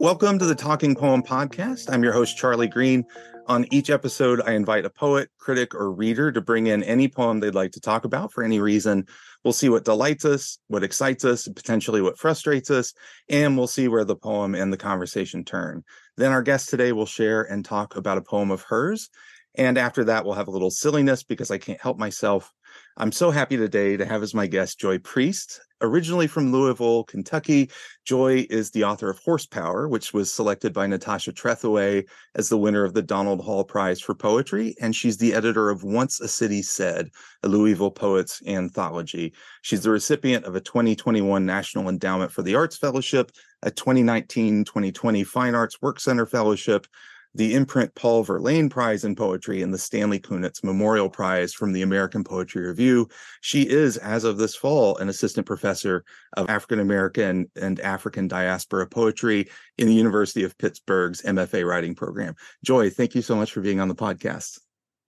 Welcome to the Talking Poem Podcast. I'm your host, Charlie Green. On each episode, I invite a poet, critic, or reader to bring in any poem they'd like to talk about for any reason. We'll see what delights us, what excites us, potentially what frustrates us, and we'll see where the poem and the conversation turn. Then our guest today will share and talk about a poem of hers. And after that, we'll have a little silliness because I can't help myself. I'm so happy today to have as my guest Joy Priest. Originally from Louisville, Kentucky, Joy is the author of Horsepower, which was selected by Natasha Trethewey as the winner of the Donald Hall Prize for Poetry. And she's the editor of Once a City Said, a Louisville Poets Anthology. She's the recipient of a 2021 National Endowment for the Arts Fellowship, a 2019 2020 Fine Arts Work Center Fellowship, the imprint Paul Verlaine Prize in Poetry and the Stanley Kunitz Memorial Prize from the American Poetry Review. She is, as of this fall, an assistant professor of African American and African diaspora poetry in the University of Pittsburgh's MFA writing program. Joy, thank you so much for being on the podcast.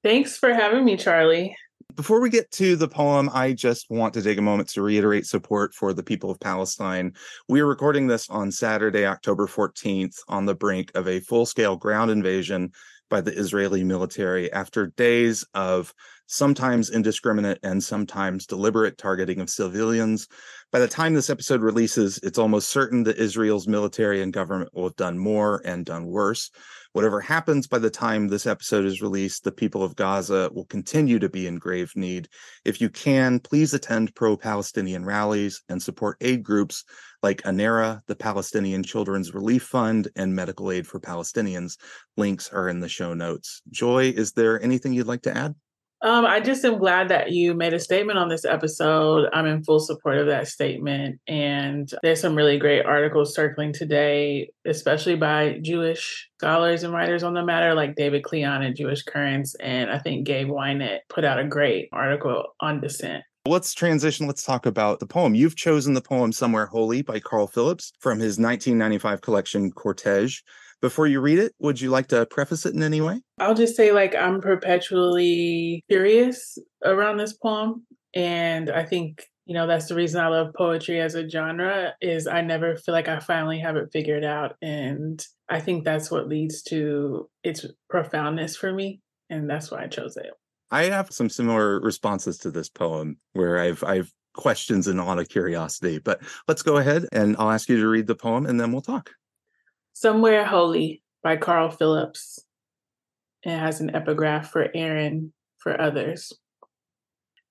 Thanks for having me, Charlie. Before we get to the poem, I just want to take a moment to reiterate support for the people of Palestine. We are recording this on Saturday, October 14th, on the brink of a full scale ground invasion by the Israeli military after days of sometimes indiscriminate and sometimes deliberate targeting of civilians. By the time this episode releases, it's almost certain that Israel's military and government will have done more and done worse. Whatever happens by the time this episode is released, the people of Gaza will continue to be in grave need. If you can, please attend pro Palestinian rallies and support aid groups like ANERA, the Palestinian Children's Relief Fund, and Medical Aid for Palestinians. Links are in the show notes. Joy, is there anything you'd like to add? Um, I just am glad that you made a statement on this episode. I'm in full support of that statement. And there's some really great articles circling today, especially by Jewish scholars and writers on the matter, like David Klion at Jewish Currents. And I think Gabe Winant put out a great article on dissent. Let's transition. Let's talk about the poem. You've chosen the poem Somewhere Holy by Carl Phillips from his 1995 collection Cortege. Before you read it, would you like to preface it in any way? I'll just say, like, I'm perpetually curious around this poem. And I think, you know, that's the reason I love poetry as a genre is I never feel like I finally have it figured out. And I think that's what leads to its profoundness for me. And that's why I chose it. I have some similar responses to this poem where I've I've questions and a lot of curiosity. But let's go ahead and I'll ask you to read the poem and then we'll talk. Somewhere Holy by Carl Phillips. It has an epigraph for Aaron, for others.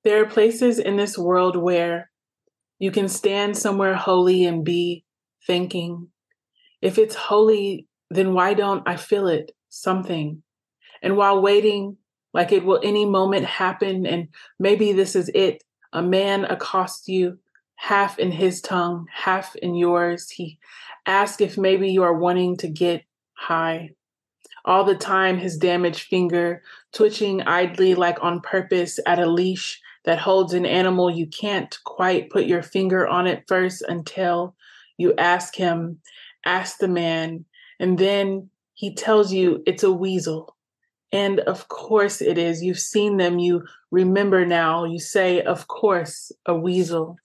There are places in this world where you can stand somewhere holy and be thinking, if it's holy, then why don't I feel it? Something. And while waiting, like it will any moment happen, and maybe this is it, a man accosts you, half in his tongue, half in yours. He Ask if maybe you are wanting to get high. All the time, his damaged finger twitching idly, like on purpose, at a leash that holds an animal. You can't quite put your finger on it first until you ask him, ask the man, and then he tells you it's a weasel. And of course it is. You've seen them. You remember now. You say, of course, a weasel.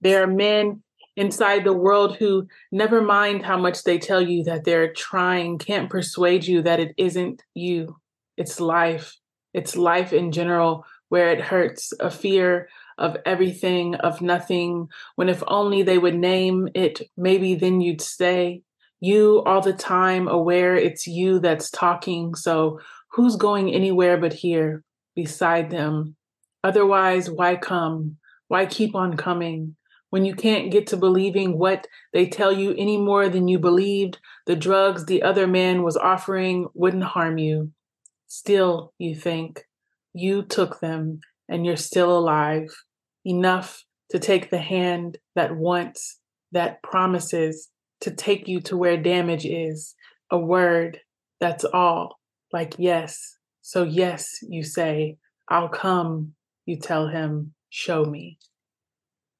There are men inside the world who never mind how much they tell you that they're trying, can't persuade you that it isn't you. It's life. It's life in general where it hurts, a fear of everything, of nothing, when if only they would name it, maybe then you'd stay. You all the time aware it's you that's talking, so who's going anywhere but here beside them? Otherwise, why come? Why keep on coming? When you can't get to believing what they tell you any more than you believed the drugs the other man was offering wouldn't harm you. Still, you think, you took them and you're still alive, enough to take the hand that wants, that promises to take you to where damage is, a word, that's all, like yes. So, yes, you say, I'll come, you tell him, show me.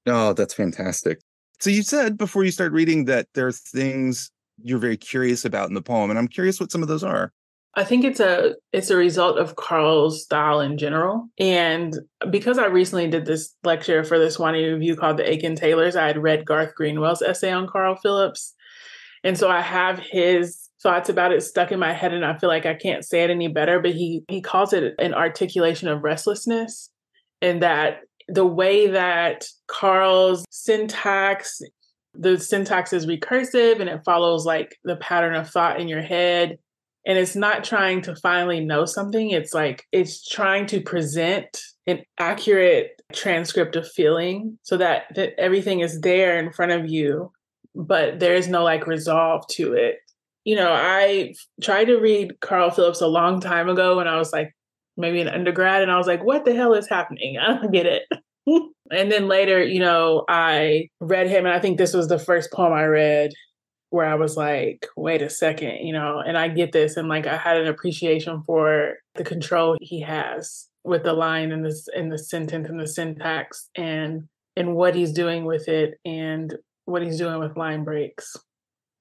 Oh, that's fantastic. So you said before you start reading that there are things you're very curious about in the poem, and I'm curious what some of those are. I think it's a it's a result of Carl's style in general. And because I recently did this lecture for this Sewanee review called The Aiken Taylors, I had read Garth Greenwell's essay on Carl Phillips. And so I have his thoughts about it stuck in my head and I feel like I can't say it any better, but he he calls it an articulation of restlessness and that the way that Carl's syntax the syntax is recursive and it follows like the pattern of thought in your head. And it's not trying to finally know something. It's like it's trying to present an accurate transcript of feeling so that, that everything is there in front of you but there is no like resolve to it. You know i tried to read carl phillips a long time ago when i was like maybe an undergrad and i was like what the hell is happening i don't get it and then later you know i read him and i think this was the first poem i read where I was like, wait a second, you know, and I get this. And like I had an appreciation for the control he has with the line and this in the sentence and the syntax and and what he's doing with it and what he's doing with line breaks.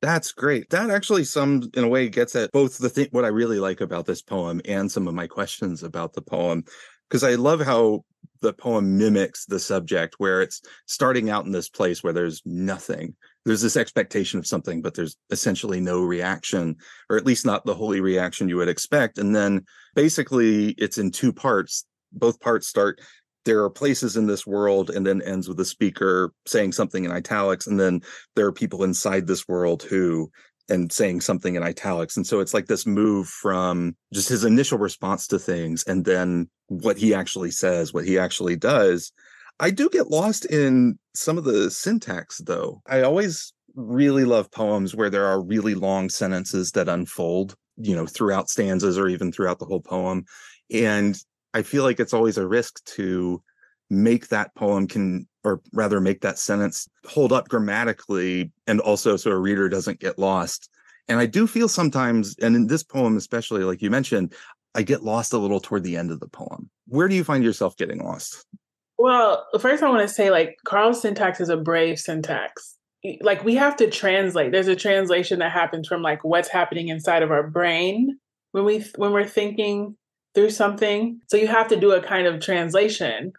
That's great. That actually some in a way gets at both the thing what I really like about this poem and some of my questions about the poem because I love how the poem mimics the subject where it's starting out in this place where there's nothing there's this expectation of something but there's essentially no reaction or at least not the holy reaction you would expect and then basically it's in two parts both parts start there are places in this world and then ends with the speaker saying something in italics and then there are people inside this world who and saying something in italics and so it's like this move from just his initial response to things and then what he actually says what he actually does I do get lost in some of the syntax, though. I always really love poems where there are really long sentences that unfold, you know, throughout stanzas or even throughout the whole poem. And I feel like it's always a risk to make that poem can, or rather make that sentence hold up grammatically and also so a reader doesn't get lost. And I do feel sometimes, and in this poem especially, like you mentioned, I get lost a little toward the end of the poem. Where do you find yourself getting lost? Well, first I want to say like Carl's syntax is a brave syntax. Like we have to translate. There's a translation that happens from like what's happening inside of our brain when we when we're thinking through something. So you have to do a kind of translation.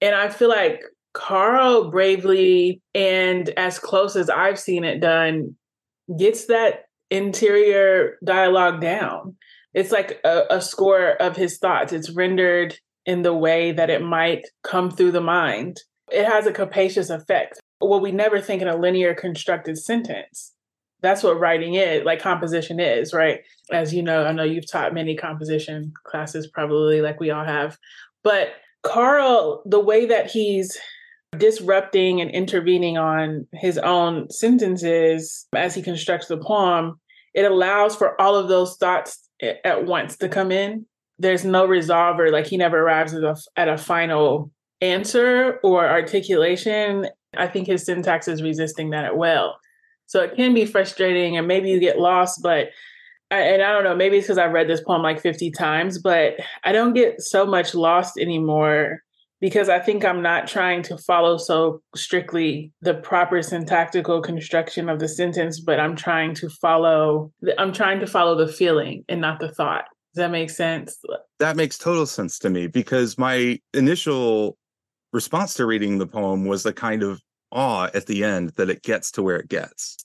And I feel like Carl bravely and as close as I've seen it done gets that interior dialogue down. It's like a, a score of his thoughts. It's rendered in the way that it might come through the mind. It has a capacious effect. What we never think in a linear constructed sentence. That's what writing is, like composition is, right? As you know, I know you've taught many composition classes, probably like we all have. But Carl, the way that he's disrupting and intervening on his own sentences as he constructs the poem, it allows for all of those thoughts at once to come in there's no resolver like he never arrives at a, at a final answer or articulation i think his syntax is resisting that at well so it can be frustrating and maybe you get lost but and i don't know maybe it's because i've read this poem like 50 times but i don't get so much lost anymore because i think i'm not trying to follow so strictly the proper syntactical construction of the sentence but i'm trying to follow the, i'm trying to follow the feeling and not the thought does that make sense? That makes total sense to me because my initial response to reading the poem was the kind of awe at the end that it gets to where it gets.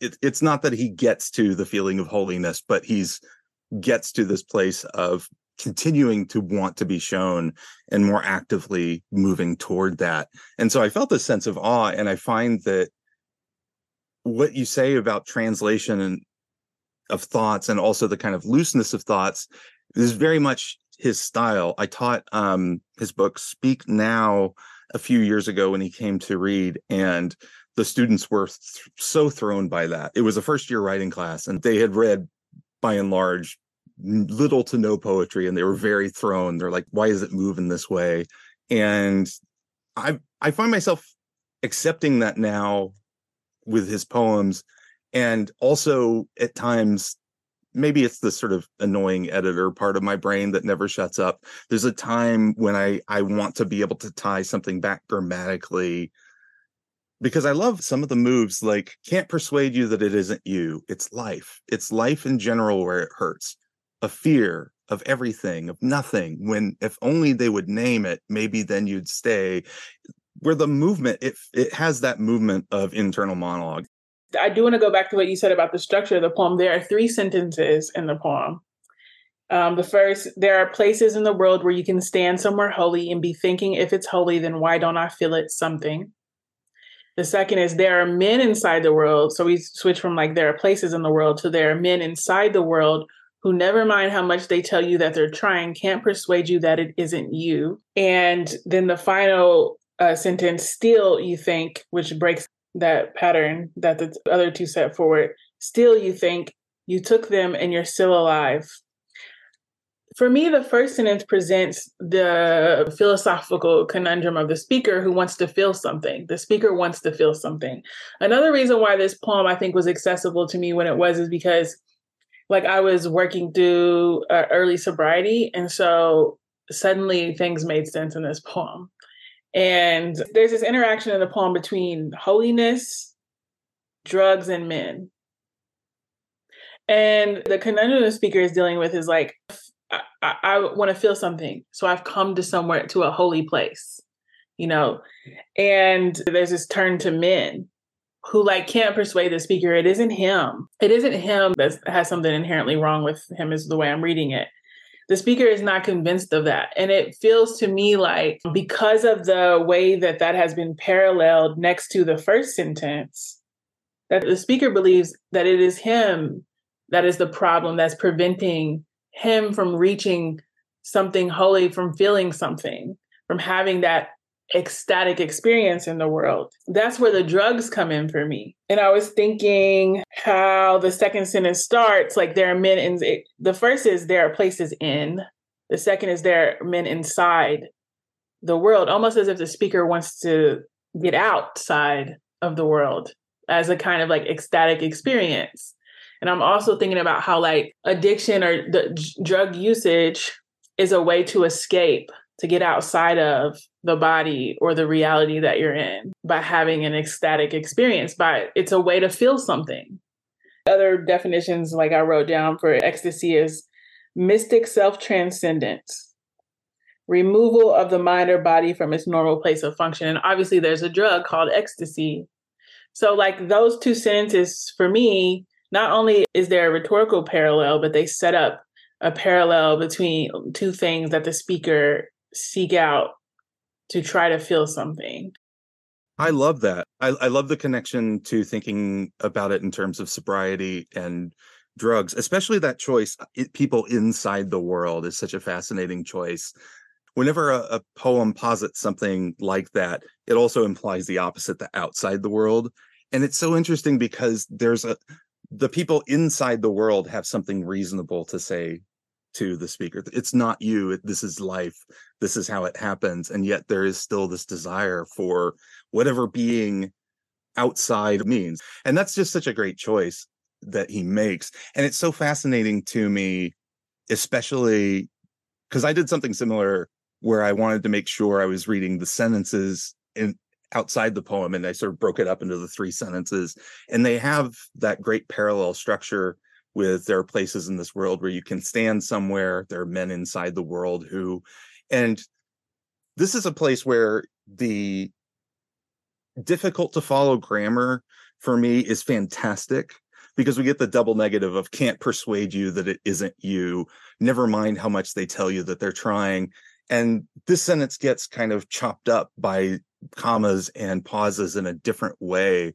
It, it's not that he gets to the feeling of holiness, but he's gets to this place of continuing to want to be shown and more actively moving toward that. And so I felt this sense of awe. And I find that what you say about translation and of thoughts and also the kind of looseness of thoughts is very much his style. I taught um, his book Speak Now a few years ago when he came to read, and the students were th- so thrown by that. It was a first year writing class, and they had read by and large little to no poetry, and they were very thrown. They're like, "Why is it moving this way?" And I I find myself accepting that now with his poems and also at times maybe it's the sort of annoying editor part of my brain that never shuts up. There's a time when i i want to be able to tie something back grammatically because i love some of the moves like can't persuade you that it isn't you it's life. It's life in general where it hurts. A fear of everything of nothing when if only they would name it maybe then you'd stay. Where the movement it it has that movement of internal monologue I do want to go back to what you said about the structure of the poem. There are three sentences in the poem. Um, the first, there are places in the world where you can stand somewhere holy and be thinking, if it's holy, then why don't I feel it something? The second is there are men inside the world. So we switch from like there are places in the world to there are men inside the world who never mind how much they tell you that they're trying, can't persuade you that it isn't you. And then the final uh, sentence, still you think, which breaks that pattern that the other two set forward, still you think you took them and you're still alive. For me, the first sentence presents the philosophical conundrum of the speaker who wants to feel something. The speaker wants to feel something. Another reason why this poem I think was accessible to me when it was is because like I was working through uh, early sobriety. And so suddenly things made sense in this poem. And there's this interaction in the poem between holiness, drugs, and men. And the conundrum the speaker is dealing with is like, I, I, I want to feel something. So I've come to somewhere, to a holy place, you know? And there's this turn to men who like can't persuade the speaker it isn't him it isn't him that has something inherently wrong with him is the way i'm reading it the speaker is not convinced of that. And it feels to me like because of the way that that has been paralleled next to the first sentence that the speaker believes that it is him that is the problem that's preventing him from reaching something holy from feeling something from having that ecstatic experience in the world. That's where the drugs come in for me. And I was thinking how the second sentence starts like there are men in the first is there are places in, the second is there are men inside the world, almost as if the speaker wants to get outside of the world as a kind of like ecstatic experience. And I'm also thinking about how like addiction or the drug usage is a way to escape to get outside of the body or the reality that you're in by having an ecstatic experience by it's a way to feel something. Other definitions like i wrote down for ecstasy is mystic self-transcendence removal of the mind or body from its normal place of function. And obviously there's a drug called ecstasy. So like those two sentences for me not only is there a rhetorical parallel but they set up a parallel between two things that the speaker seek out to try to feel something. I love that. I, I love the connection to thinking about it in terms of sobriety and drugs, especially that choice. Uh, it, people inside the world is such a fascinating choice. Whenever a, a poem posits something like that, it also implies the opposite, the outside the world. And it's so interesting because there's a the people inside the world have something reasonable to say to the speaker it's not you this is life this is how it happens and yet there is still this desire for whatever being outside means and that's just such a great choice that he makes and it's so fascinating to me especially because i did something similar where i wanted to make sure i was reading the sentences in outside the poem and i sort of broke it up into the three sentences and they have that great parallel structure with there are places in this world where you can stand somewhere there are men inside the world who and this is a place where the difficult to follow grammar for me is fantastic because we get the double negative of can't persuade you that it isn't you never mind how much they tell you that they're trying and this sentence gets kind of chopped up by commas and pauses in a different way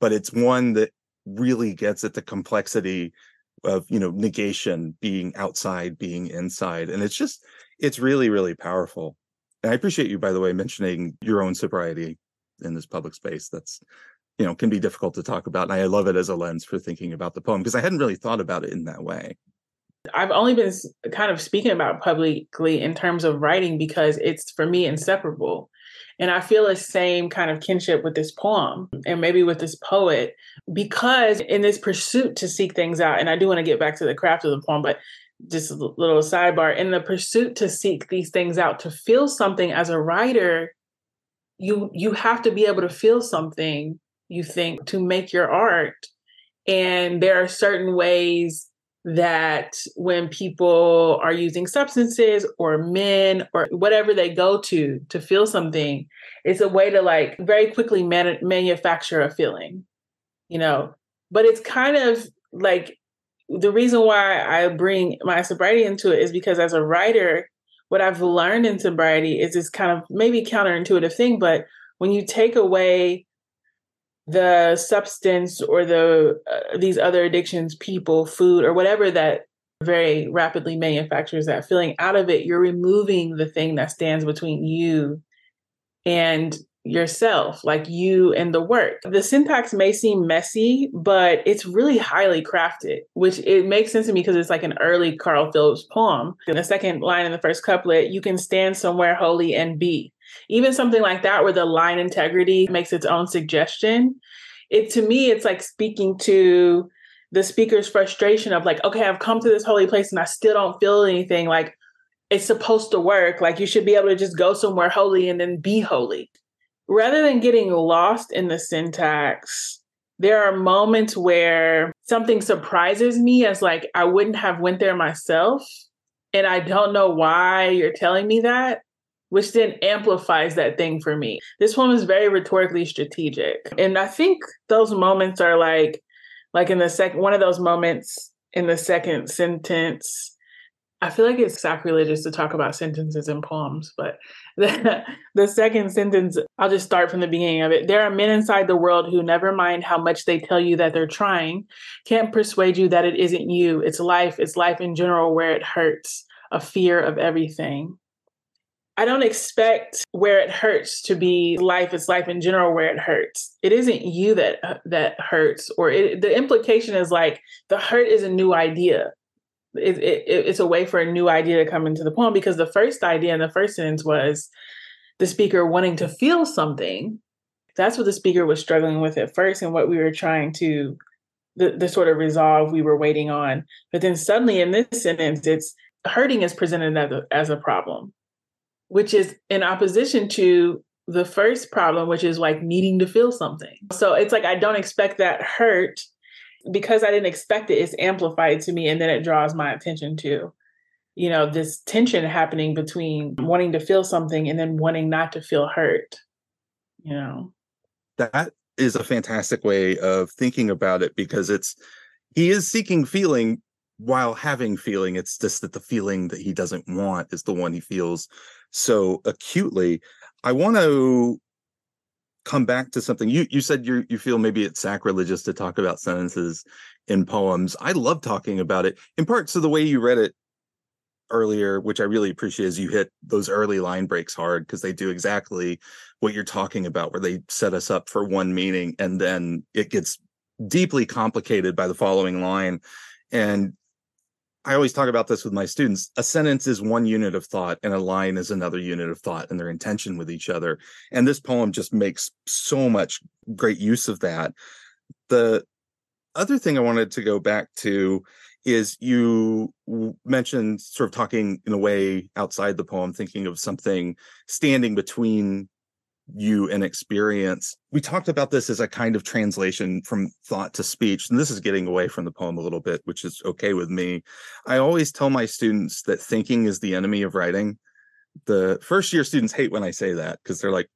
but it's one that really gets at the complexity of you know negation being outside being inside and it's just it's really really powerful and i appreciate you by the way mentioning your own sobriety in this public space that's you know can be difficult to talk about and i love it as a lens for thinking about the poem because i hadn't really thought about it in that way. I've only been kind of speaking about publicly in terms of writing because it's for me inseparable and I feel a same kind of kinship with this poem and maybe with this poet because in this pursuit to seek things out, and I do want to get back to the craft of the poem, but just a little sidebar in the pursuit to seek these things out, to feel something as a writer, you you have to be able to feel something, you think, to make your art. And there are certain ways that when people are using substances or men or whatever they go to to feel something, it's a way to like very quickly man- manufacture a feeling. you know, but it's kind of like the reason why I bring my sobriety into it is because as a writer, what I've learned in sobriety is this kind of maybe counterintuitive thing, but when you take away the substance or the uh, these other addictions, people, food, or whatever that very rapidly manufactures that feeling out of it, you're removing the thing that stands between you and yourself, like you and the work. The syntax may seem messy, but it's really highly crafted, which it makes sense to me because it's like an early Carl Phillips poem. In the second line in the first couplet, you can stand somewhere holy and be. Even something like that, where the line integrity makes its own suggestion. It to me, it's like speaking to the speaker's frustration of like, okay, I've come to this holy place and I still don't feel anything. Like it's supposed to work. Like you should be able to just go somewhere holy and then be holy rather than getting lost in the syntax there are moments where something surprises me as like i wouldn't have went there myself and i don't know why you're telling me that which then amplifies that thing for me this poem is very rhetorically strategic and i think those moments are like like in the second one of those moments in the second sentence I feel like it's sacrilegious to talk about sentences in poems, but the, the second sentence, I'll just start from the beginning of it. There are men inside the world who never mind how much they tell you that they're trying, can't persuade you that it isn't you. It's life, it's life in general where it hurts, a fear of everything. I don't expect where it hurts to be life is life in general where it hurts. It isn't you that that hurts or it, the implication is like the hurt is a new idea it, it, it's a way for a new idea to come into the poem because the first idea in the first sentence was the speaker wanting to feel something. That's what the speaker was struggling with at first, and what we were trying to the, the sort of resolve we were waiting on. But then suddenly in this sentence, it's hurting is presented as a, as a problem, which is in opposition to the first problem, which is like needing to feel something. So it's like I don't expect that hurt because I didn't expect it, it's amplified to me and then it draws my attention to, you know, this tension happening between wanting to feel something and then wanting not to feel hurt, you know. That is a fantastic way of thinking about it because it's he is seeking feeling while having feeling. It's just that the feeling that he doesn't want is the one he feels so acutely. I want to come back to something you you said you you feel maybe it's sacrilegious to talk about sentences in poems. I love talking about it in part so the way you read it earlier, which I really appreciate, is you hit those early line breaks hard because they do exactly what you're talking about, where they set us up for one meaning and then it gets deeply complicated by the following line. And I always talk about this with my students. A sentence is one unit of thought, and a line is another unit of thought, and their intention with each other. And this poem just makes so much great use of that. The other thing I wanted to go back to is you mentioned sort of talking in a way outside the poem, thinking of something standing between you an experience. We talked about this as a kind of translation from thought to speech, and this is getting away from the poem a little bit, which is okay with me. I always tell my students that thinking is the enemy of writing. The first year students hate when I say that because they're like,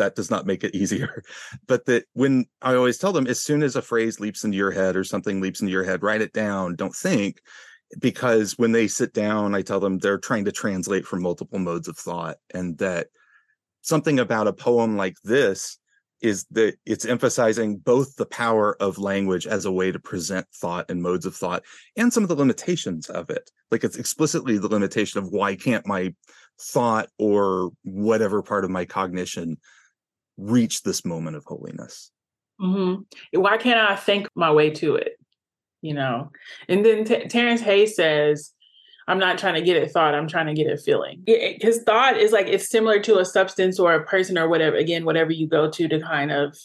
that does not make it easier. But that when I always tell them, as soon as a phrase leaps into your head or something leaps into your head, write it down, don't think. Because when they sit down, I tell them they're trying to translate from multiple modes of thought and that something about a poem like this is that it's emphasizing both the power of language as a way to present thought and modes of thought and some of the limitations of it. Like it's explicitly the limitation of why can't my thought or whatever part of my cognition reach this moment of holiness? Mm-hmm. why can't i think my way to it? You know? And then T- terrence hayes says I'm not trying to get it thought, I'm trying to get it feeling. Because thought is like it's similar to a substance or a person or whatever, again, whatever you go to to kind of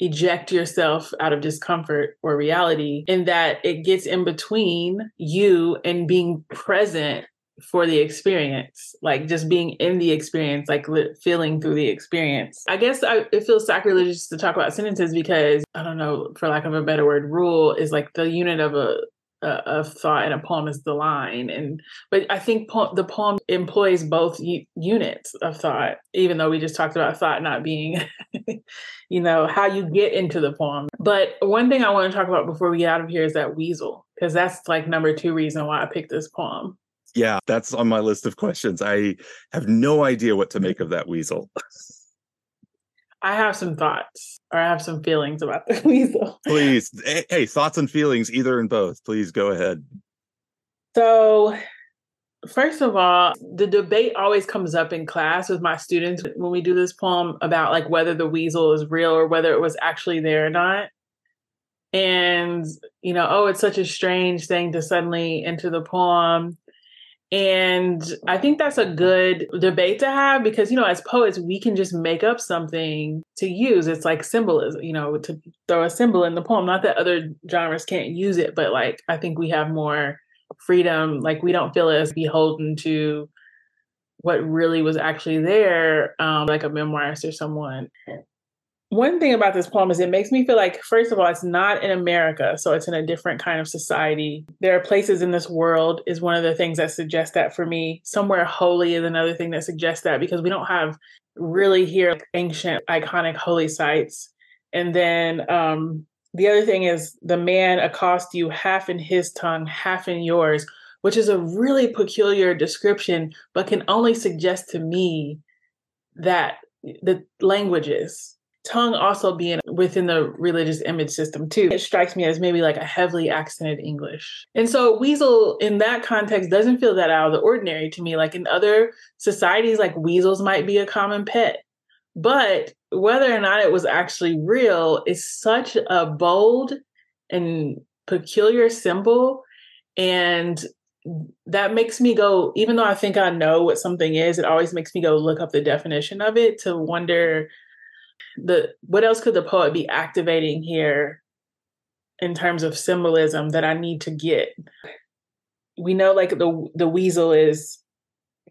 eject yourself out of discomfort or reality, in that it gets in between you and being present for the experience, like just being in the experience, like feeling through the experience. I guess I, it feels sacrilegious to talk about sentences because I don't know, for lack of a better word, rule is like the unit of a of thought in a poem is the line. And but i think po- the poem employs both u- units of thought even though we just talked about thought not being you know how you get into the poem. But one thing i want to talk about before we get out of here is that weasel because that's like number two reason why i picked this poem. Yeah that's on my list of questions. I have no idea what to make of that weasel I have some thoughts or I have some feelings about the weasel. Please. Hey, thoughts and feelings, either and both. Please go ahead. So, first of all, the debate always comes up in class with my students when we do this poem about like whether the weasel is real or whether it was actually there or not. And, you know, oh, it's such a strange thing to suddenly enter the poem and I think that's a good debate to have because, you know, as poets, we can just make up something to use. It's like symbolism, you know, to throw a symbol in the poem. Not that other genres can't use it, but like I think we have more freedom. Like we don't feel as beholden to what really was actually there, um, like a memoirist or someone one thing about this poem is it makes me feel like, first of all, it's not in America, so it's in a different kind of society. There are places in this world, is one of the things that suggests that for me. Somewhere holy is another thing that suggests that because we don't have really here ancient, iconic holy sites. And then um, the other thing is the man accosts you half in his tongue, half in yours, which is a really peculiar description, but can only suggest to me that the languages tongue also being within the religious image system too. It strikes me as maybe like a heavily accented english. And so weasel in that context doesn't feel that out of the ordinary to me. Like in other societies like weasels might be a common pet but whether or not it was actually real is such a bold and peculiar symbol. And that makes me go even though i think i know what something is it always makes me go look up the definition of it to wonder the what else could the poet be activating here in terms of symbolism that I need to get? We know like the the weasel is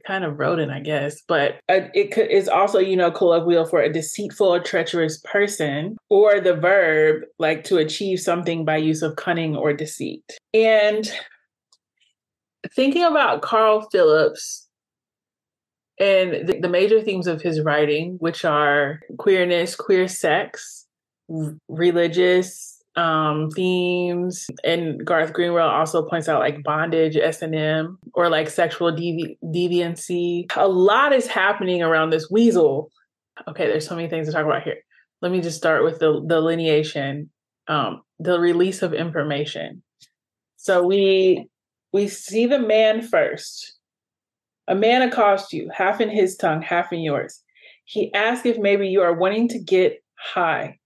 kind of rodent, I guess, but uh, it could, is also, you know, colloquial for a deceitful or treacherous person, or the verb like to achieve something by use of cunning or deceit. And thinking about Carl Phillips and the, the major themes of his writing, which are queerness, queer sex, r- religious um themes. And garth greenwell also points out like bondage s&m or like sexual devi- deviancy. A lot is happening around this weasel. Okay there's so many things to talk about here. Let me just start with the delineation um the release of information. So we we see the man first a man accosts you, half in his tongue, half in yours. He asks if maybe you are wanting to get high.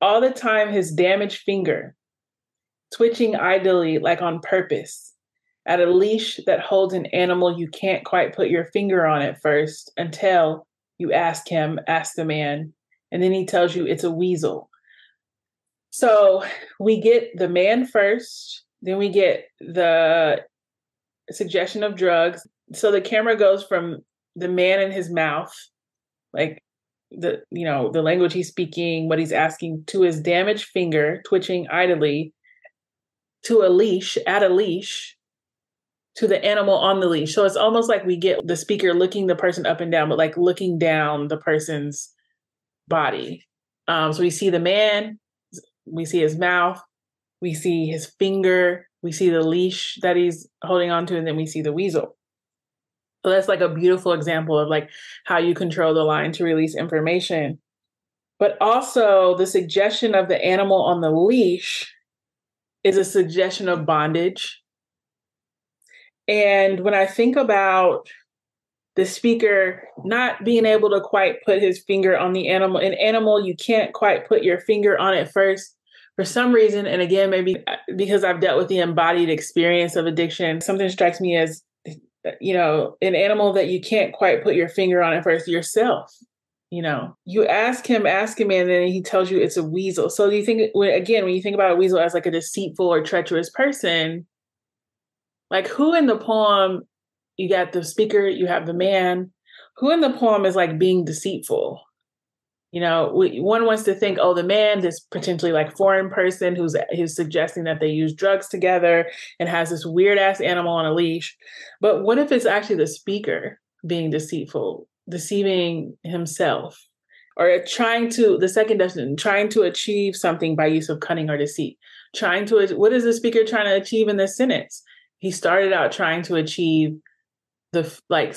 All the time, his damaged finger, twitching idly like on purpose, at a leash that holds an animal you can't quite put your finger on at first until you ask him, ask the man, and then he tells you it's a weasel. So we get the man first, then we get the suggestion of drugs, so the camera goes from the man in his mouth, like the you know the language he's speaking, what he's asking, to his damaged finger twitching idly, to a leash at a leash, to the animal on the leash. So it's almost like we get the speaker looking the person up and down, but like looking down the person's body. Um, so we see the man, we see his mouth, we see his finger, we see the leash that he's holding on to, and then we see the weasel. That's like a beautiful example of like how you control the line to release information. But also the suggestion of the animal on the leash is a suggestion of bondage. And when I think about the speaker not being able to quite put his finger on the animal, an animal, you can't quite put your finger on it first for some reason. And again, maybe uh, because I've dealt with the embodied experience of addiction, something strikes me as you know, an animal that you can't quite put your finger on at first yourself. You know, you ask him, ask him, and then he tells you it's a weasel. So you think, when, again, when you think about a weasel as like a deceitful or treacherous person, like who in the poem, you got the speaker, you have the man, who in the poem is like being deceitful? You know, we, one wants to think, oh, the man, this potentially like foreign person who's who's suggesting that they use drugs together and has this weird ass animal on a leash. But what if it's actually the speaker being deceitful, deceiving himself, or trying to the second definition, trying to achieve something by use of cunning or deceit? Trying to what is the speaker trying to achieve in this sentence? He started out trying to achieve the like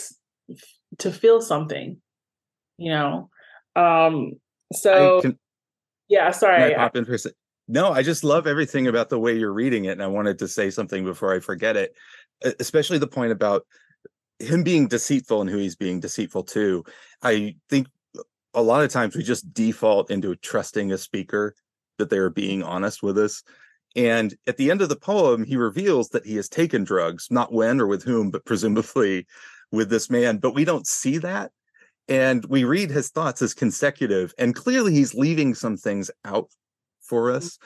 to feel something, you know um, so can, yeah, sorry. I pop in for No, I just love everything about the way you're reading it. And I wanted to say something before I forget it, especially the point about him being deceitful and who he's being deceitful to. I think a lot of times we just default into trusting a speaker that they're being honest with us. And at the end of the poem, he reveals that he has taken drugs, not when or with whom, but presumably with this man. But we don't see that and we read his thoughts as consecutive and clearly he's leaving some things out for mm-hmm. us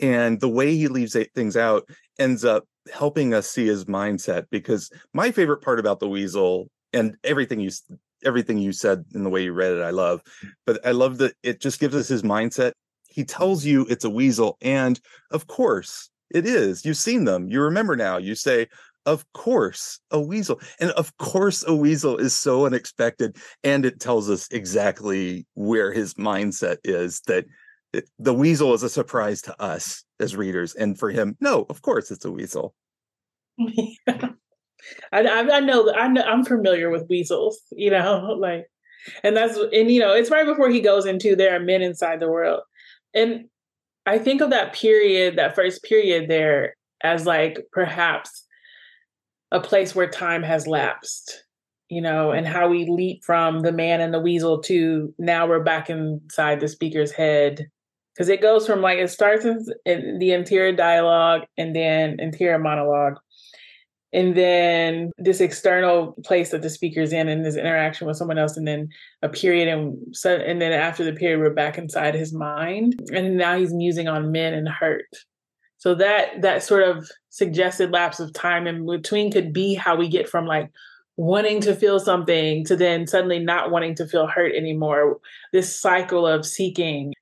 and the way he leaves things out ends up helping us see his mindset because my favorite part about the weasel and everything you everything you said in the way you read it i love but i love that it just gives us his mindset. He tells you it's a weasel and of course it is. You've seen them. You remember now. You say of course a weasel and of course a weasel is so unexpected and it tells us exactly where his mindset is that eh, the weasel is a surprise to us as readers and for him no of course it's a weasel yeah. I, I know I know I'm familiar with weasels you know like and that's and you know it's right before he goes into there are men inside the world and I think of that period that first period there as like perhaps a place where time has lapsed, you know, and how we leap from the man and the weasel to now we're back inside the speaker's head. Because it goes from like, it starts in, the interior dialogue and then interior monologue. And then this external place that the speaker's in and his interaction with someone else, and then a period, and so, and then after the period, we're back inside his mind, and now he's musing on men and hurt. So that that sort of suggested lapse of time in between could be how we get from like wanting to feel something to then suddenly not wanting to feel hurt anymore. This cycle of seeking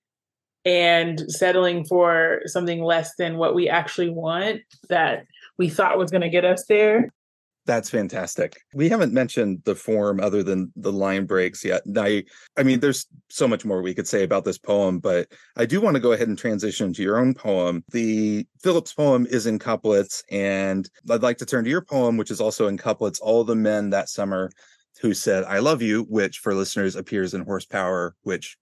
and settling for something less than what we actually want that we thought was going to get us there. That's fantastic. We haven't mentioned the form other than the line breaks yet. I, I mean, there's so much more we could say about this poem, but I do want to go ahead and transition to your own poem. The Phillips poem is in couplets, and I'd like to turn to your poem, which is also in couplets. All the men that summer who said "I love you," which for listeners appears in Horsepower, which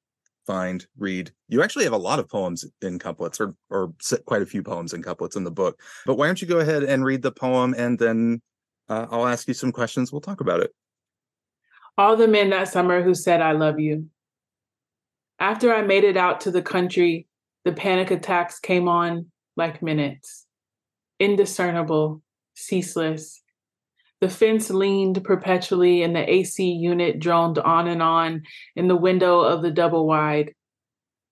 find read you actually have a lot of poems in couplets or or quite a few poems in couplets in the book but why don't you go ahead and read the poem and then uh, I'll ask you some questions. We'll talk about it. All the men that summer who said, I love you. After I made it out to the country, the panic attacks came on like minutes, indiscernible, ceaseless. The fence leaned perpetually, and the AC unit droned on and on in the window of the double wide.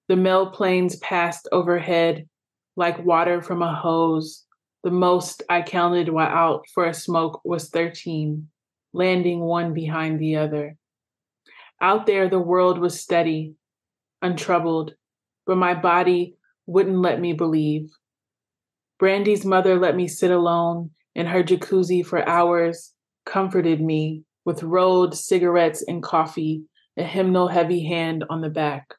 The mail planes passed overhead like water from a hose, the most I counted while out for a smoke was 13, landing one behind the other. Out there, the world was steady, untroubled, but my body wouldn't let me believe. Brandy's mother let me sit alone in her jacuzzi for hours, comforted me with rolled cigarettes and coffee, a hymnal heavy hand on the back.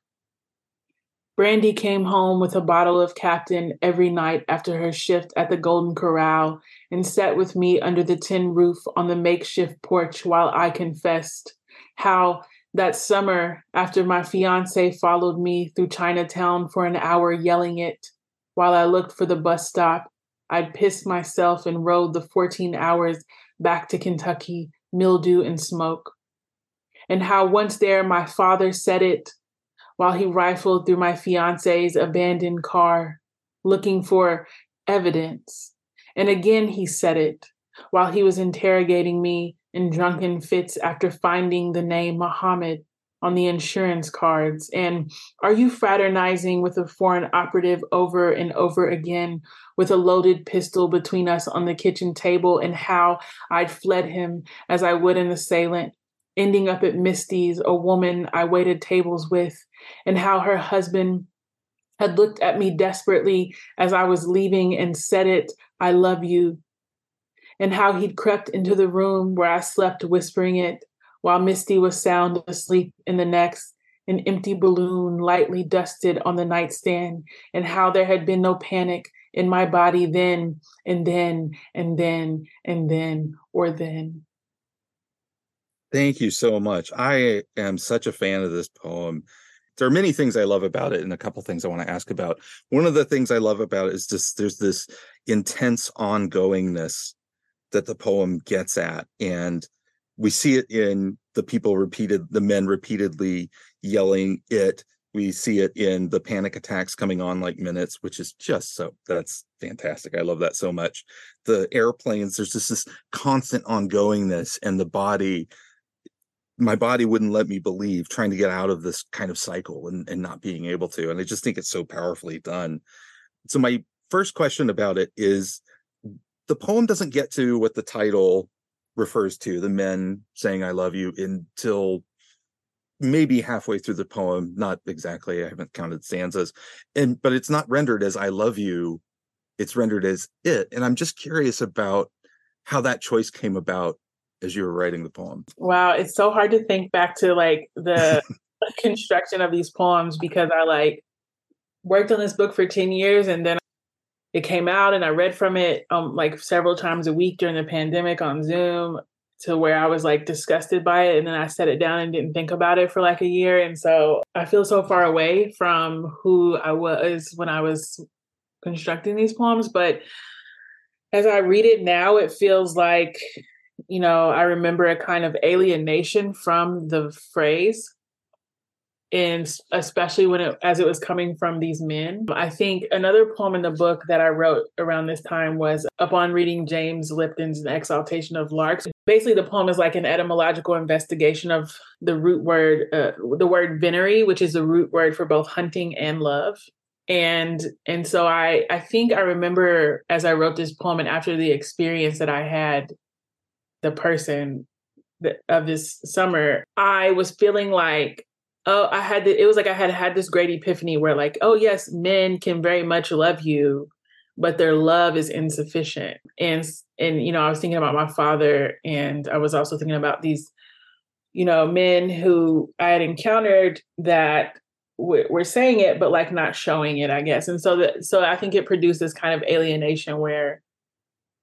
Brandy came home with a bottle of Captain every night after her shift at the Golden Corral and sat with me under the tin roof on the makeshift porch while I confessed how that summer after my fiance followed me through Chinatown for an hour yelling it while I looked for the bus stop, I'd pissed myself and rode the 14 hours back to Kentucky, mildew and smoke. And how once there my father said it while he rifled through my fiance's abandoned car, looking for evidence. And again, he said it while he was interrogating me in drunken fits after finding the name Muhammad on the insurance cards? And are you fraternizing with a foreign operative over and over again with a loaded pistol between us on the kitchen table? And how I'd fled him as I would an assailant, ending up at Misty's, a woman I waited tables with, and how her husband had looked at me desperately as I was leaving and said it, I love you. And how he'd crept into the room where I slept, whispering it, while Misty was sound asleep in the next, an empty balloon lightly dusted on the nightstand, and how there had been no panic in my body then, and then, and then, and then, or then. Thank you so much. I am such a fan of this poem there are many things I love about it, and a couple things I want to ask about. One of the things I love about it is just there's this intense ongoingness that the poem gets at, and we see it in the people repeated, the men repeatedly yelling it. We see it in the panic attacks coming on like minutes, which is just so that's fantastic. I love that so much. The airplanes, there's just this constant ongoingness, and the body my body wouldn't let me believe trying to get out of this kind of cycle and, and not being able to and i just think it's so powerfully done. So my first question about it is the poem doesn't get to what the title refers to the men saying i love you until maybe halfway through the poem not exactly i haven't counted stanzas and but it's not rendered as i love you it's rendered as it and i'm just curious about how that choice came about as you were writing the poem? Wow, it's so hard to think back to like the construction of these poems because I like worked on this book for 10 years and then it came out and I read from it um like several times a week during the pandemic on Zoom to where I was like disgusted by it and then I set it down and didn't think about it for like a year and so I feel so far away from who I was when I was constructing these poems but as I read it now it feels like you know, I remember a kind of alienation from the phrase and especially when it as it was coming from these men. I think another poem in the book that I wrote around this time was upon reading James Lipton's Exaltation of Larks. Basically, the poem is like an etymological investigation of the root word, uh, the word venery, which is the root word for both hunting and love. And and so I I think I remember as I wrote this poem and after the experience that I had the person of this summer, I was feeling like, oh, I had the, it was like I had had this great epiphany where like, oh yes, men can very much love you, but their love is insufficient. And and you know, I was thinking about my father, and I was also thinking about these, you know, men who I had encountered that were saying it, but like not showing it, I guess. And so that so I think it produced this kind of alienation where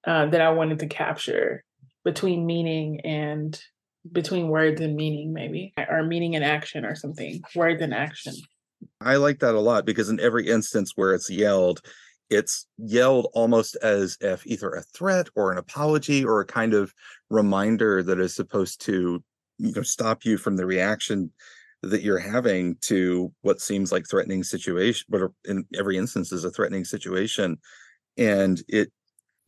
uh, that I wanted to capture between meaning and between words and meaning maybe or meaning and action or something words and action. I like that a lot because in every instance where it's yelled it's yelled almost as if either a threat or an apology or a kind of reminder that is supposed to you know stop you from the reaction that you're having to what seems like threatening situation but in every instance is a threatening situation. And it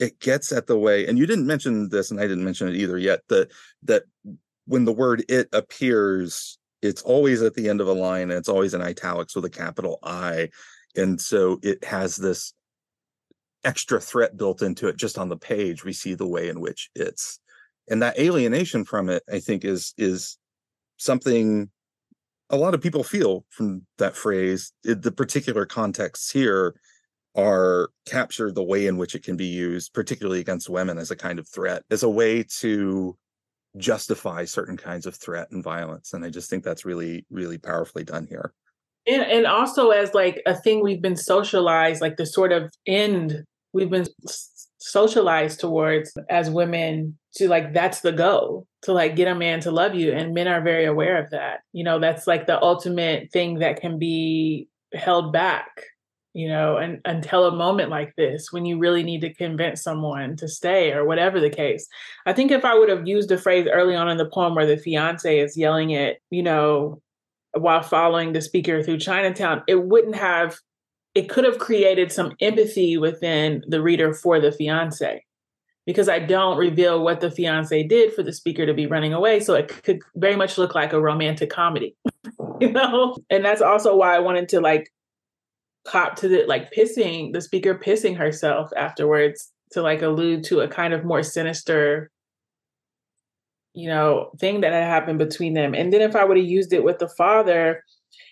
it gets at the way and you didn't mention this and i didn't mention it either yet that that when the word it appears it's always at the end of a line and it's always in italics with a capital i and so it has this extra threat built into it just on the page we see the way in which it's and that alienation from it i think is is something a lot of people feel from that phrase the particular contexts here are capture the way in which it can be used, particularly against women, as a kind of threat, as a way to justify certain kinds of threat and violence. And I just think that's really, really powerfully done here. And and also as like a thing we've been socialized, like the sort of end we've been socialized towards as women to like that's the goal to like get a man to love you and men are very aware of that you know that's like the ultimate thing that can be held back you know, and until a moment like this when you really need to convince someone to stay or whatever the case. I think if I would have used a phrase early on in the poem where the fiance is yelling it, you know, while following the speaker through Chinatown, it wouldn't have it could have created some empathy within the reader for the fiance because I don't reveal what the fiance did for the speaker to be running away. So it could very much look like a romantic comedy, you know? And that's also why I wanted to like cop to the like pissing the speaker pissing herself afterwards to like allude to a kind of more sinister you know, thing that had happened between them. And then if I would have used it with the father,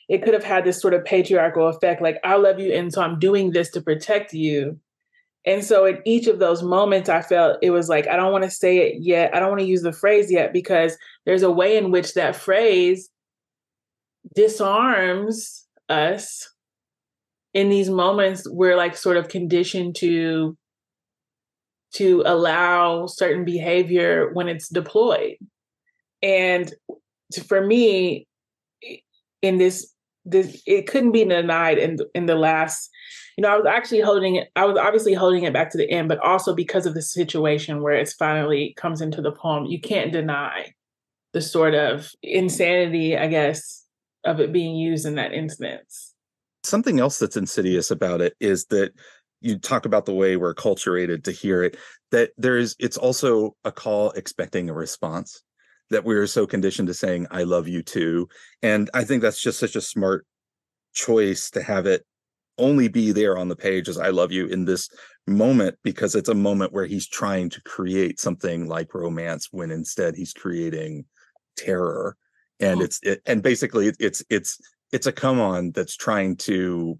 it could have had this sort of patriarchal effect like, I love you. And so I'm doing this to protect you. And so in each of those moments, I felt it was like, I don't want to say it yet. I don't want to use the phrase yet because there's a way in which that phrase disarms us in these moments we're like sort of conditioned to to allow certain behavior when it's deployed. And to, for me in this this it couldn't be denied in in the last you know i was actually holding it i was obviously holding it back to the end but also because of the situation where it's finally comes into the poem you can't deny the sort of insanity i guess of it being used in that instance something else that's insidious about it is that you talk about the way we're acculturated to hear it that there is it's also a call expecting a response that we're so conditioned to saying i love you too and i think that's just such a smart choice to have it only be there on the page as i love you in this moment because it's a moment where he's trying to create something like romance when instead he's creating terror and oh. it's it, and basically it's it's it's a come on that's trying to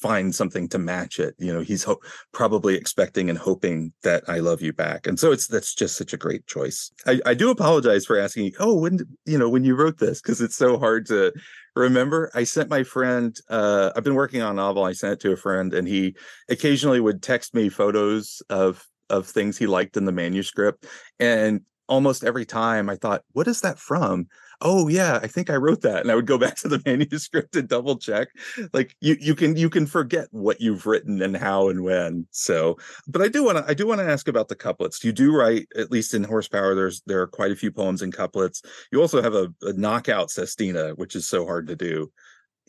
find something to match it you know he's ho- probably expecting and hoping that i love you back and so it's that's just such a great choice. I, I do apologize for asking oh when you know when you wrote this because it's so hard to remember. I sent my friend uh i've been working on a novel i sent it to a friend and he occasionally would text me photos of of things he liked in the manuscript and almost every time i thought what is that from oh yeah i think i wrote that and i would go back to the manuscript and double check. Like you you can you can forget what you've written and how and when so but i do want to i do want to ask about the couplets. You do write at least in horsepower there's there are quite a few poems in couplets. You also have a, a knockout sestina which is so hard to do.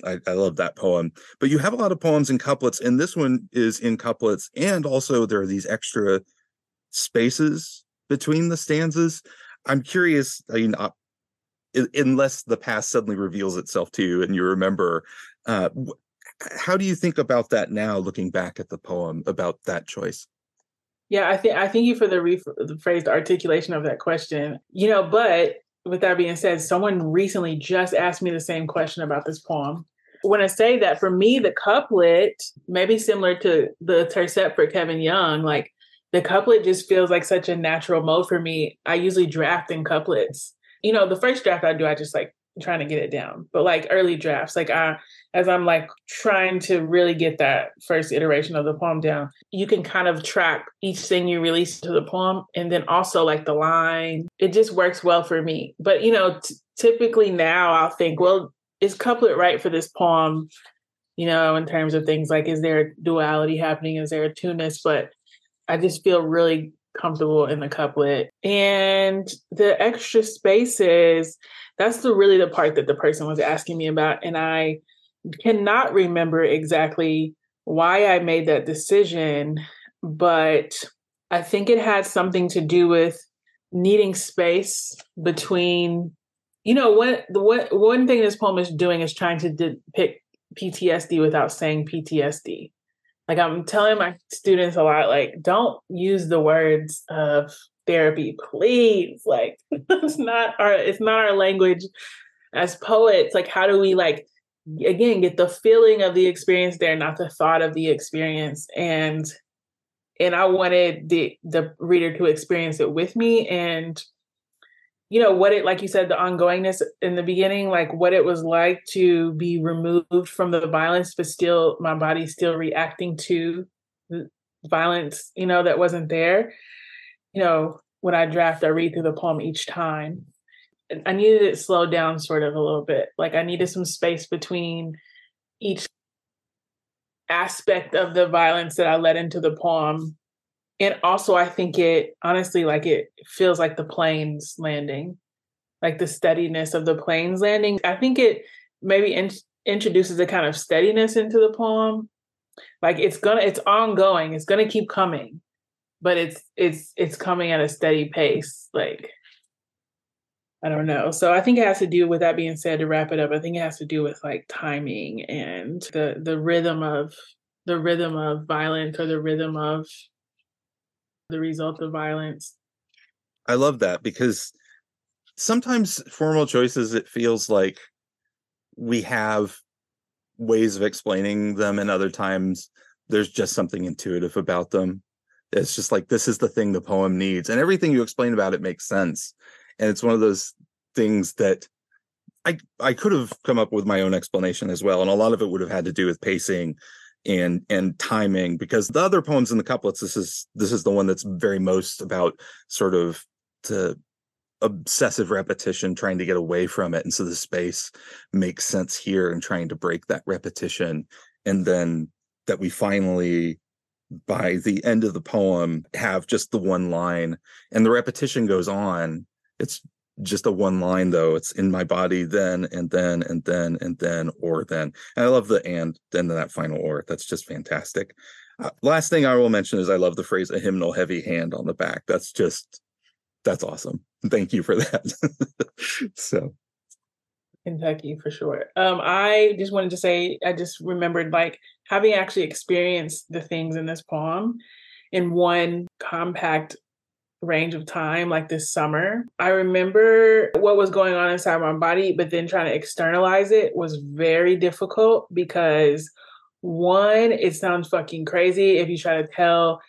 I, I love that poem but you have a lot of poems in couplets and this one is in couplets and also there are these extra spaces between the stanzas. I'm curious i mean uh, unless the past suddenly reveals itself to you and you remember uh, how do you think about that now looking back at the poem about that choice? Yeah i think i thank you for the, re- articulation of that question. You know but with that being said someone recently just asked me the same question about this poem. When I say that, for me, the couplet, maybe similar to the tercet for Kevin Young, like the couplet just feels like such a natural mode for me. I usually draft in couplets you know, the first draft I do, I just like trying to get it down. But like early drafts, like I as I'm like trying to really get that first iteration of the poem down, you can kind of track each thing you release to the poem and then also like the line. It just works well for me. But you know, t- typically now I'll think, well, is couplet right for this poem? You know, in terms of things like is there a duality happening? Is there a two-ness? But I just feel really comfortable in the couplet. And the extra spaces, that's the really the part that the person was asking me about. And I cannot remember exactly why I made that decision, but I think it had something to do with needing space between, you know, what the what one thing this poem is doing is trying to depict PTSD without saying PTSD like I'm telling my students a lot, like, don't use the words of therapy, please. Like it's not our it's not our language as poets. Like, how do we like again get the feeling of the experience there, not the thought of the experience? And and I wanted the the reader to experience it with me. And you know what it like you said the ongoingness in the beginning like what it was like to be removed from the violence but still my body still reacting to violence you know that wasn't there. You know when i draft i read through the poem each time. I needed it slowed down sort of a little bit. Like i needed some space between each aspect of the violence that i let into the poem and also i think it honestly like it feels like the planes landing like the steadiness of the planes landing. I think it maybe in- introduces a kind of steadiness into the poem. Like it's gonna it's ongoing it's gonna keep coming but it's it's it's coming at a steady pace like i don't know. So i think it has to do with that being said to wrap it up i think it has to do with like timing and the the rhythm of the rhythm of violence or the rhythm of the result of violence. I love that because sometimes formal choices it feels like we have ways of explaining them and other times there's just something intuitive about them it's just like this is the thing the poem needs and everything you explain about it makes sense and it's one of those things that i i could have come up with my own explanation as well and a lot of it would have had to do with pacing and and timing because the other poems in the couplets this is this is the one that's very most about sort of to obsessive repetition trying to get away from it and so the space makes sense here and trying to break that repetition. And then that we finally by the end of the poem have just the one line and the repetition goes on. It's just a one line though it's in my body then and then and then and then or then. And i love the and then that final or. That's just fantastic. Uh, last thing i will mention is i love the phrase a hymnal heavy hand on the back. That's just that's awesome. Thank you for that. so. Kentucky for sure. Um, I just wanted to say I just remembered like having actually experienced the things in this poem in one compact range of time, like this summer. I remember what was going on inside my body, but then trying to externalize it was very difficult because one, it sounds fucking crazy if you try to tell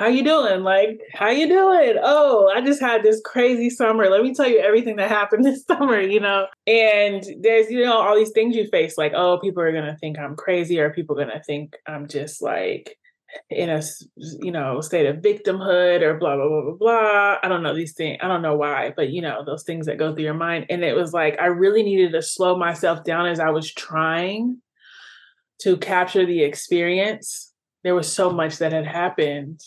how you doing? Like, how you doing? Oh, I just had this crazy summer. Let me tell you everything that happened this summer, you know? And there's, you know, all these things you face, like, oh, people are gonna think I'm crazy, or people gonna think I'm just like in a you know state of victimhood or blah blah blah blah blah. I don't know these things. I don't know why, but you know, those things that go through your mind. And it was like I really needed to slow myself down as I was trying to capture the experience. There was so much that had happened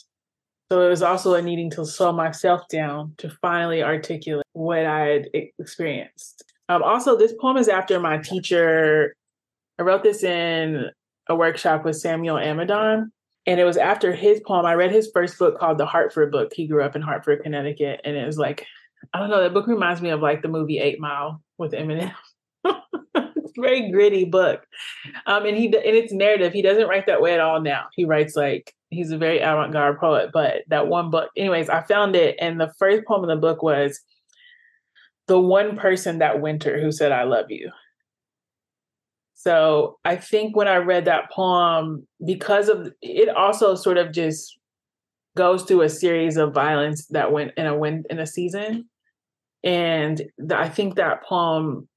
so it was also a needing to slow myself down to finally articulate what I had experienced. Um, also, this poem is after my teacher. I wrote this in a workshop with Samuel Amadon. And it was after his poem. I read his first book called The Hartford Book. He grew up in Hartford, Connecticut. And it was like, I don't know, that book reminds me of like the movie Eight Mile with Eminem. It's a very gritty book. Um, and he and it's narrative. He doesn't write that way at all now. He writes like he's a very avant-garde poet. But that one book, anyways, I found it, and the first poem in the book was the one person that winter who said I love you. So I think when I read that poem, because of it also sort of just goes through a series of violence that went in a win in a season. And I think that poem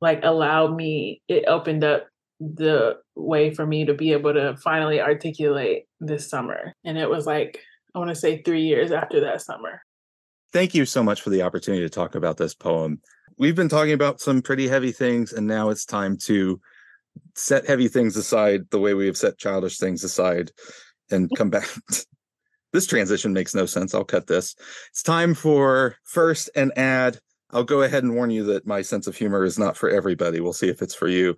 like allowed me it opened up the way for me to be able to finally articulate this summer. And it was like i want to say 3 years after that summer. Thank you so much for the opportunity to talk about this poem we've been talking about some pretty heavy things and now it's time to set heavy things aside the way we have set childish things aside and come back this transition makes no sense i'll cut this it's time for first an ad I'll go ahead and warn you that my sense of humor is not for everybody. We'll see if it's for you.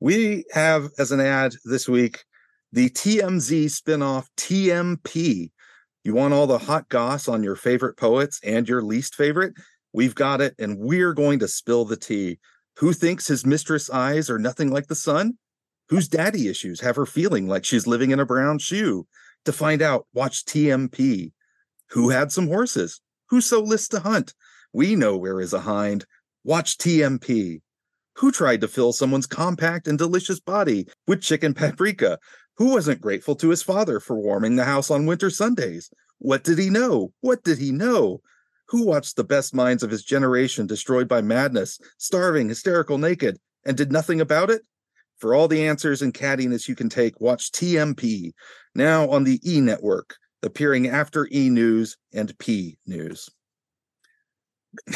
We have as an ad this week the TMZ spinoff TMP. You want all the hot goss on your favorite poets and your least favorite? We've got it, and we're going to spill the tea. Who thinks his mistress' eyes are nothing like the sun? Whose daddy issues have her feeling like she's living in a brown shoe? To find out, watch TMP. Who had some horses? Who so lists to hunt? We know where is a hind. Watch TMP. Who tried to fill someone's compact and delicious body with chicken paprika? Who wasn't grateful to his father for warming the house on winter Sundays? What did he know? What did he know? Who watched the best minds of his generation destroyed by madness, starving, hysterical, naked, and did nothing about it? For all the answers and cattiness you can take, watch TMP, now on the E Network, appearing after E News and P News.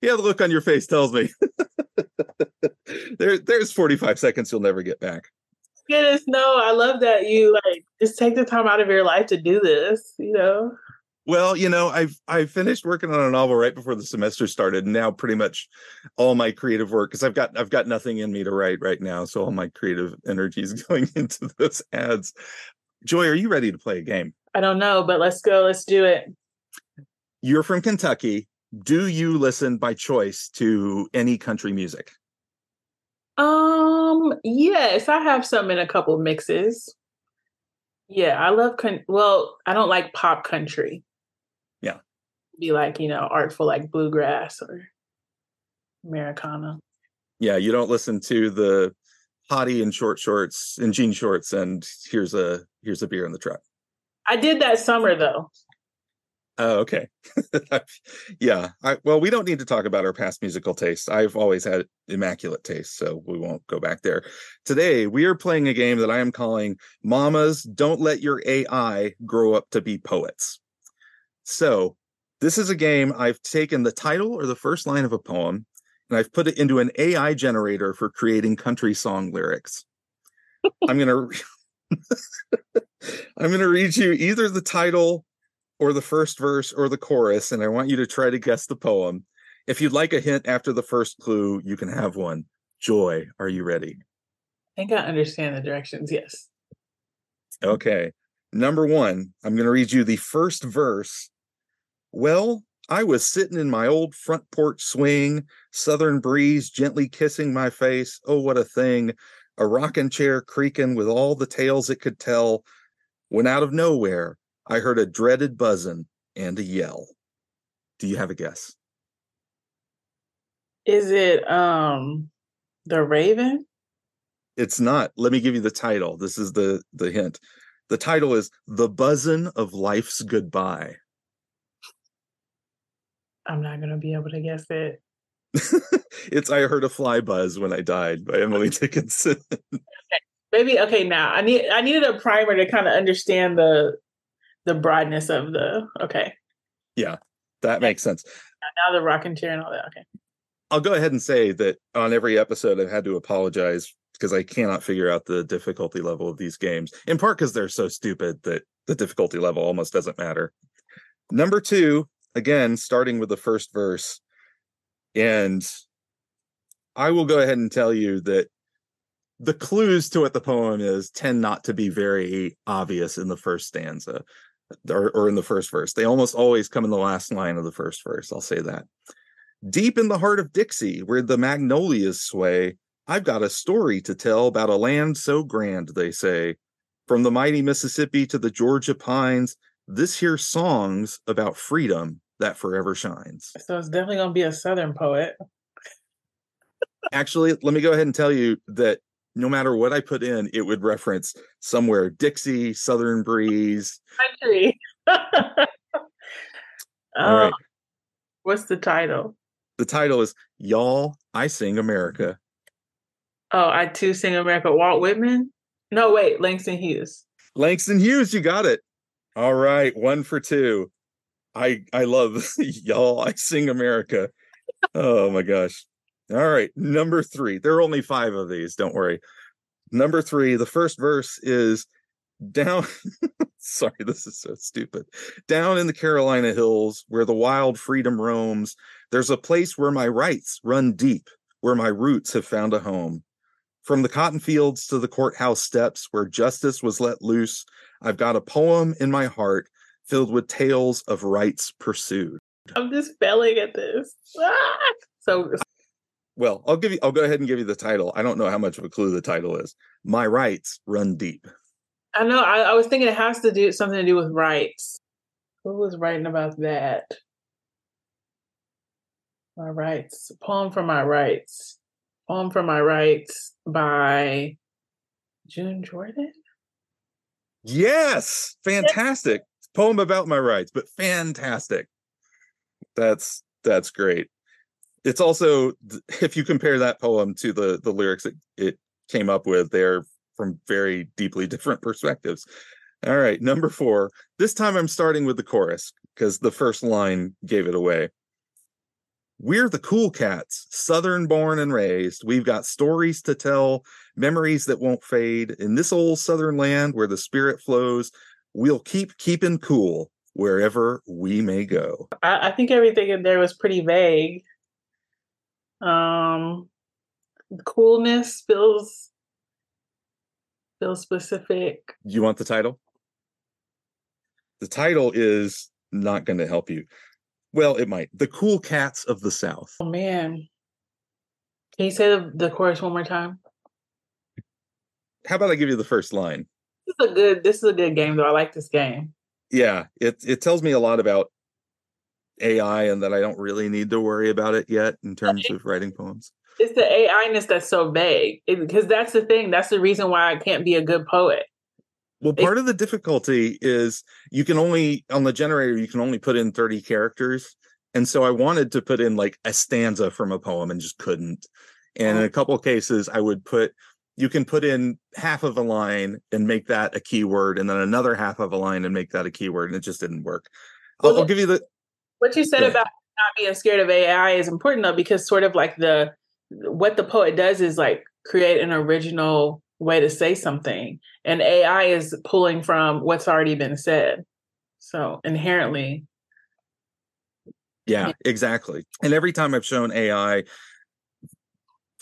yeah, the look on your face tells me. there, there's 45 seconds you'll never get back. Goodness, no, I love that you like just take the time out of your life to do this, you know. Well, you know, I've I finished working on a novel right before the semester started, and now pretty much all my creative work because I've got I've got nothing in me to write right now, so all my creative energy is going into those ads. Joy, are you ready to play a game? I don't know, but let's go. Let's do it. You're from Kentucky do you listen by choice to any country music? Um, yes, I have some in a couple mixes. Yeah, I love con- well, I don't like pop country. Be like, you know, artful like bluegrass or Americana. Yeah, you don't listen to the hottie in short shorts and jean shorts and here's a here's a beer in the truck. I did that summer though. Oh, okay. yeah. I, well, we don't need to talk about our past musical tastes. I've always had immaculate taste, so we won't go back there. Today, we are playing a game that I am calling Mamas Don't Let Your AI Grow Up to Be Poets. So, this is a game I've taken the title or the first line of a poem and I've put it into an AI generator for creating country song lyrics. I'm going to I'm going to read you either the title or the first verse or the chorus, and I want you to try to guess the poem. If you'd like a hint after the first clue, you can have one. Joy, are you ready? I think I understand the directions. Yes. Okay. Number one, I'm going to read you the first verse. Well, I was sitting in my old front porch swing, southern breeze gently kissing my face. Oh, what a thing. A rocking chair creaking with all the tales it could tell. When out of nowhere, I heard a dreaded buzzing and a yell. Do you have a guess? Is it um the Raven? It's not. Let me give you the title. This is the the hint. The title is The Buzzin' of Life's Goodbye. I'm not gonna be able to guess it. it's I heard a fly buzz when I died by Emily Dickinson. okay. Maybe okay now. I need I needed a primer to kind of understand the the broadness of the okay. Yeah, that makes sense. Now the rocking chair and all that. Okay. I'll go ahead and say that on every episode I've had to apologize because I cannot figure out the difficulty level of these games. In part because they're so stupid that the difficulty level almost doesn't matter. Number two, again, starting with the first verse. And I will go ahead and tell you that the clues to what the poem is tend not to be very obvious in the first stanza or, or in the first verse. They almost always come in the last line of the first verse. I'll say that. Deep in the heart of Dixie, where the magnolias sway, I've got a story to tell about a land so grand, they say. From the mighty Mississippi to the Georgia pines, this here song's about freedom that forever shines. So it's definitely going to be a Southern poet. Actually, let me go ahead and tell you that no matter what I put in, it would reference somewhere Dixie, Southern Breeze. Country. All right. Oh, what's the title? The title is Y'all, I Sing America. Oh, I too sing America. Walt Whitman? No, wait, Langston Hughes. Langston Hughes, you got it. All right, one for two. I I love y'all. I sing America. Oh my gosh. All right, number three. There are only five of these. Don't worry. Number three. The first verse is down. sorry, this is so stupid. Down in the Carolina hills, where the wild freedom roams, there's a place where my rights run deep, where my roots have found a home. From the cotton fields to the courthouse steps, where justice was let loose, I've got a poem in my heart filled with tales of rights pursued. I'm just failing at this. Ah! So well, I'll give you I'll go ahead and give you the title. I don't know how much of a clue the title is. My rights run deep. I know. I, I was thinking it has to do something to do with rights. Who was writing about that? My rights. Poem for my rights. Poem for my rights by June Jordan. Yes, fantastic poem about my rights, but fantastic. That's that's great. It's also if you compare that poem to the the lyrics it, it came up with, they're from very deeply different perspectives. All right, number four. This time I'm starting with the chorus because the first line gave it away. We're the cool cats, southern born and raised. We've got stories to tell, memories that won't fade. In this old southern land where the spirit flows, we'll keep keeping cool wherever we may go. I, I think everything in there was pretty vague. Um, coolness feels feels specific. You want the title? The title is not going to help you. Well, it might. The Cool Cats of the South. Oh man. Can you say the, the chorus one more time? How about I give you the first line? This is a good this is a good game though. I like this game. Yeah, it it tells me a lot about AI and that I don't really need to worry about it yet in terms of writing poems. It's the AI-ness that's so vague because that's the thing. That's the reason why I can't be a good poet. Well, part of the difficulty is you can only on the generator you can only put in 30 characters. And so I wanted to put in like a stanza from a poem and just couldn't. And in oh. a couple of cases I would put you can put in half of a line and make that a keyword and then another half of a line and make that a keyword and it just didn't work. I'll, well, I'll give you the what you said about not being scared of AI is important though because sort of like the what the poet does is like create an original way to say something and ai is pulling from what's already been said. So inherently yeah, yeah, exactly. And every time i've shown ai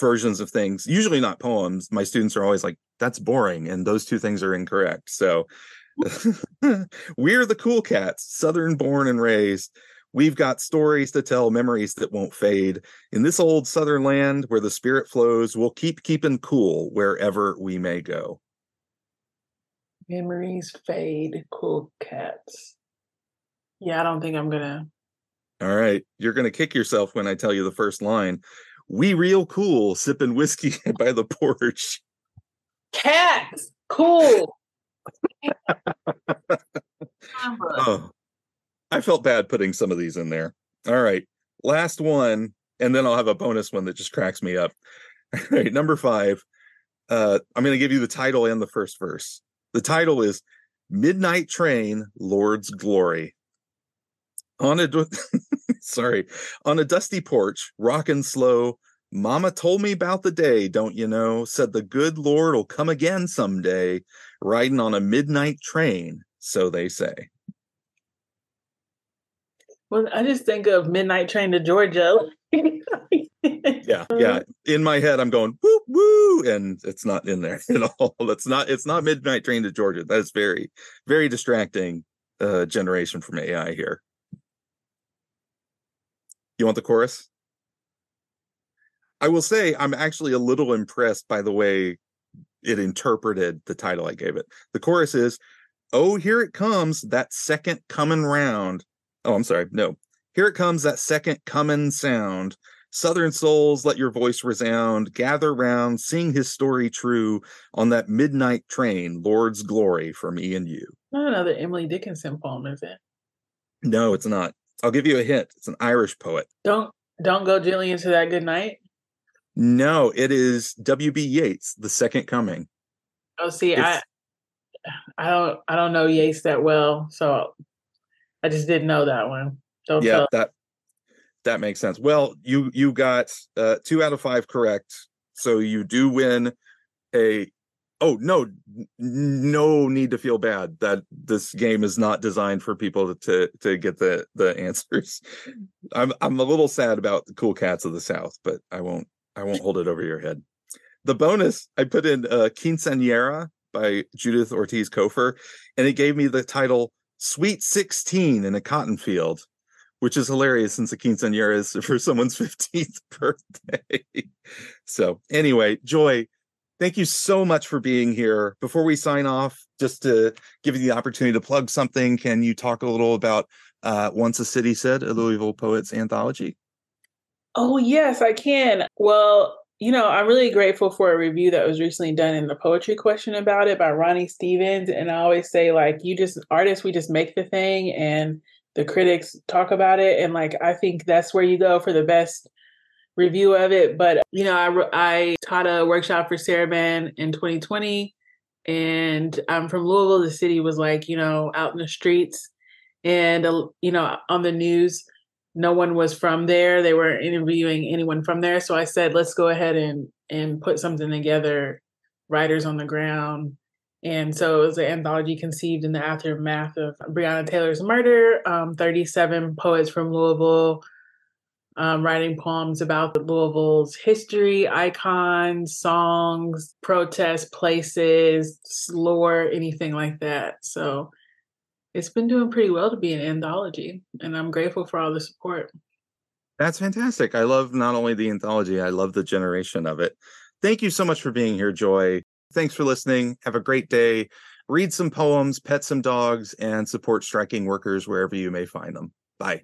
versions of things usually not poems my students are always like that's boring and those two things are incorrect so we're the cool cats southern born and raised We've got stories to tell, memories that won't fade. In this old southern land where the spirit flows, we'll keep keeping cool wherever we may go. Memories fade, cool cats. Yeah, I don't think I'm gonna. All right. You're gonna kick yourself when I tell you the first line. We real cool, sipping whiskey by the porch. Cats, cool. oh, I felt bad putting some of these in there. All right. Last one, and then I'll have a bonus one that just cracks me up. All right, number five. Uh, I'm going to give you the title and the first verse. The title is Midnight Train, Lord's Glory. On a sorry, on a dusty porch, rocking slow. Mama told me about the day, don't you know? Said the good Lord'll come again someday, riding on a midnight train, so they say. Well, I just think of Midnight Train to Georgia. yeah, yeah. In my head, I'm going woo woo, and it's not in there at all. It's not. It's not Midnight Train to Georgia. That is very, very distracting. Uh, generation from AI here. You want the chorus? I will say I'm actually a little impressed by the way it interpreted the title I gave it. The chorus is, "Oh, here it comes, that second coming round." Oh, I'm sorry. No. Here it comes, that second coming sound. Southern souls, let your voice resound. Gather round, sing his story true on that midnight train, Lord's glory for me and you. Not another Emily Dickinson poem, is it? No, it's not. I'll give you a hint. It's an Irish poet. Don't don't go gently into that good night. No, it is W.B. Yeats, The Second Coming. Oh, see, it's, I I don't I don't know Yeats that well, so I just didn't know that one. Don't yeah, tell. that that makes sense. Well, you you got uh, two out of five correct, so you do win a. Oh no, no need to feel bad that this game is not designed for people to to get the the answers. I'm I'm a little sad about the cool cats of the South, but I won't I won't hold it over your head. The bonus I put in uh, Quinceañera by Judith Ortiz Cofer, and it gave me the title Sweet 16 in a cotton field, which is hilarious since the quinceanera is for someone's 15th birthday. so, anyway, Joy, thank you so much for being here. Before we sign off, just to give you the opportunity to plug something, can you talk a little about uh, Once a City Said, a Louisville Poets anthology? Oh, yes, I can. Well, you know, I'm really grateful for a review that was recently done in the poetry question about it by Ronnie Stevens. And I always say, like, you just, artists, we just make the thing and the critics talk about it. And, like, I think that's where you go for the best review of it. But, you know, I, I taught a workshop for Sarah Sarabande in 2020. And I'm from Louisville. The city was like, you know, out in the streets. And, uh, you know, on the news, no one was from there. They weren't interviewing anyone from there. So I said, let's go ahead and and put something together, writers on the ground. And so it was an anthology conceived in the aftermath of Breonna Taylor's murder. Um, 37 poets from Louisville um, writing poems about Louisville's history, icons, songs, protests, places, lore, anything like that. So it's been doing pretty well to be an anthology, and I'm grateful for all the support. That's fantastic. I love not only the anthology, I love the generation of it. Thank you so much for being here, Joy. Thanks for listening. Have a great day. Read some poems, pet some dogs, and support striking workers wherever you may find them. Bye.